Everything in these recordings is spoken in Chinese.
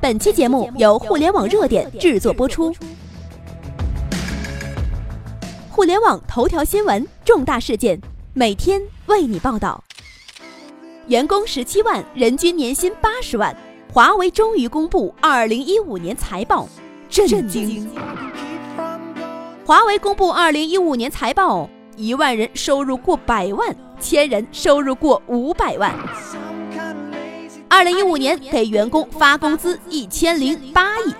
本期节目由互联网热点制作播出。互联网头条新闻，重大事件，每天为你报道。员工十七万，人均年薪八十万，华为终于公布二零一五年财报，震惊！华为公布二零一五年财报，一万人收入过百万，千人收入过五百万。二零一五年给员工发工资一千零八亿。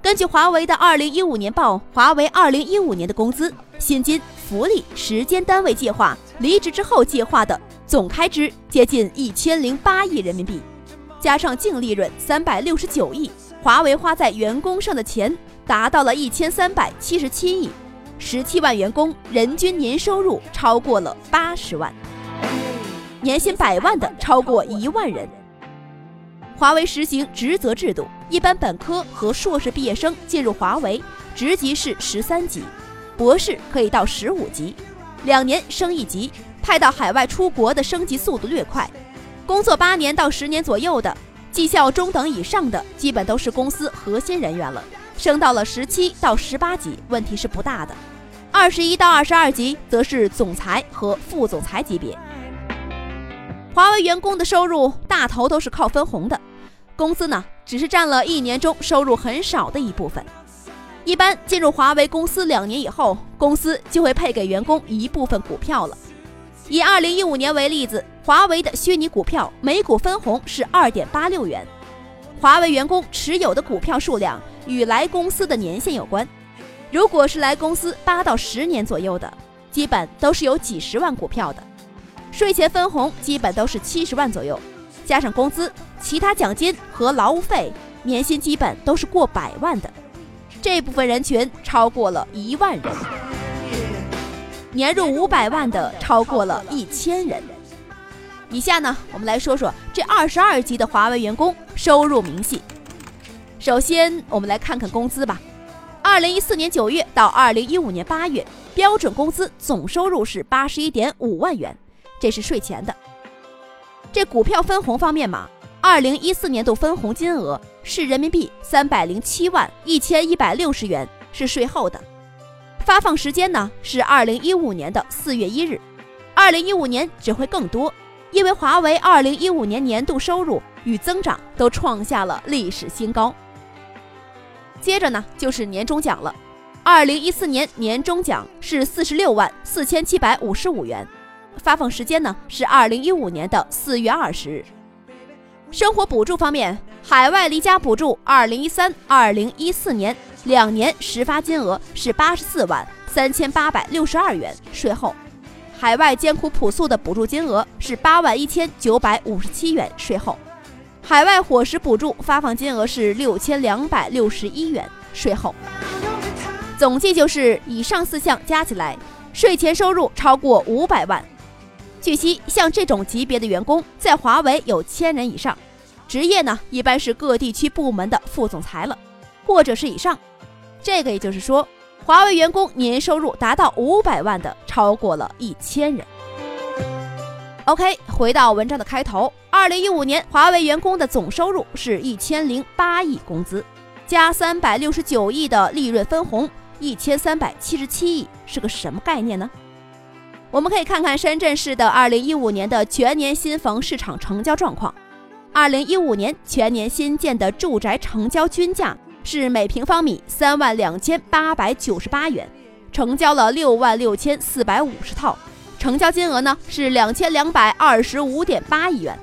根据华为的二零一五年报，华为二零一五年的工资、薪金、福利、时间单位计划、离职之后计划的总开支接近一千零八亿人民币，加上净利润三百六十九亿，华为花在员工上的钱达到了一千三百七十七亿。十七万员工人均年收入超过了八十万，年薪百万的超过一万人。华为实行职责制度，一般本科和硕士毕业生进入华为，职级是十三级，博士可以到十五级，两年升一级。派到海外出国的升级速度略快，工作八年到十年左右的，绩效中等以上的，基本都是公司核心人员了。升到了十七到十八级，问题是不大的。二十一到二十二级则是总裁和副总裁级别。华为员工的收入大头都是靠分红的。工资呢，只是占了一年中收入很少的一部分。一般进入华为公司两年以后，公司就会配给员工一部分股票了。以二零一五年为例子，华为的虚拟股票每股分红是二点八六元。华为员工持有的股票数量与来公司的年限有关。如果是来公司八到十年左右的，基本都是有几十万股票的，税前分红基本都是七十万左右。加上工资、其他奖金和劳务费，年薪基本都是过百万的。这部分人群超过了一万人，年入五百万的超过了一千人。以下呢，我们来说说这二十二级的华为员工收入明细。首先，我们来看看工资吧。二零一四年九月到二零一五年八月，标准工资总收入是八十一点五万元，这是税前的。这股票分红方面嘛，二零一四年度分红金额是人民币三百零七万一千一百六十元，是税后的。发放时间呢是二零一五年的四月一日，二零一五年只会更多，因为华为二零一五年年度收入与增长都创下了历史新高。接着呢就是年终奖了，二零一四年年终奖是四十六万四千七百五十五元。发放时间呢是二零一五年的四月二十日。生活补助方面，海外离家补助二零一三、二零一四年两年实发金额是八十四万三千八百六十二元，税后；海外艰苦朴素的补助金额是八万一千九百五十七元，税后；海外伙食补助发放金额是六千两百六十一元，税后。总计就是以上四项加起来，税前收入超过五百万。据悉，像这种级别的员工，在华为有千人以上，职业呢一般是各地区部门的副总裁了，或者是以上。这个也就是说，华为员工年收入达到五百万的超过了一千人。OK，回到文章的开头，二零一五年华为员工的总收入是一千零八亿工资，加三百六十九亿的利润分红，一千三百七十七亿是个什么概念呢？我们可以看看深圳市的二零一五年的全年新房市场成交状况。二零一五年全年新建的住宅成交均价是每平方米三万两千八百九十八元，成交了六万六千四百五十套，成交金额呢是两千两百二十五点八亿元。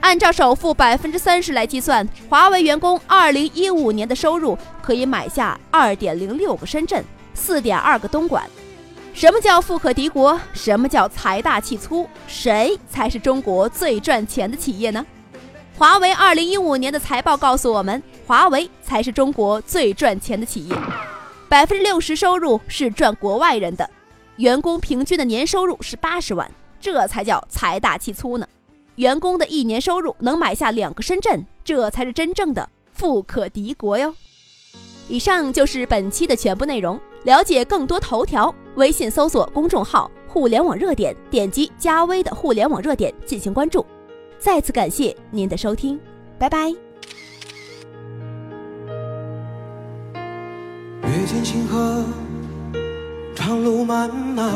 按照首付百分之三十来计算，华为员工二零一五年的收入可以买下二点零六个深圳，四点二个东莞。什么叫富可敌国？什么叫财大气粗？谁才是中国最赚钱的企业呢？华为二零一五年的财报告诉我们，华为才是中国最赚钱的企业，百分之六十收入是赚国外人的，员工平均的年收入是八十万，这才叫财大气粗呢。员工的一年收入能买下两个深圳，这才是真正的富可敌国哟。以上就是本期的全部内容。了解更多头条，微信搜索公众号互联网热点点击加微的互联网热点进行关注。再次感谢您的收听拜拜。月间星河长路漫漫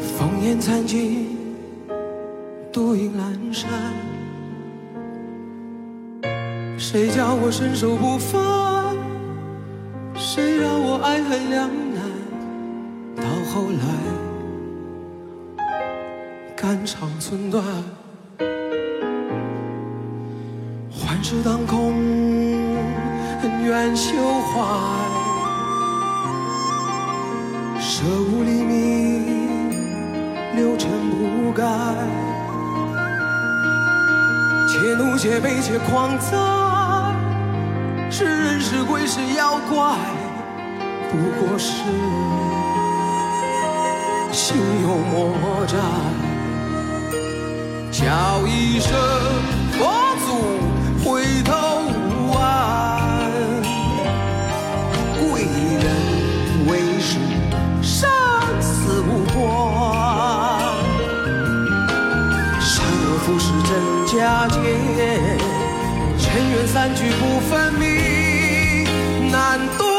风烟残尽独影阑珊。谁叫我伸手不放？谁让爱恨两难？到后来，肝肠寸断。幻世当空，恩怨休怀。舍吾黎明，六尘不改。且怒且悲且狂哉，是人是鬼是妖怪，不过是心有魔债。叫一声佛祖。回头望，贵人为师，生死无关。善恶浮世真假界，尘缘散聚不分明，难渡。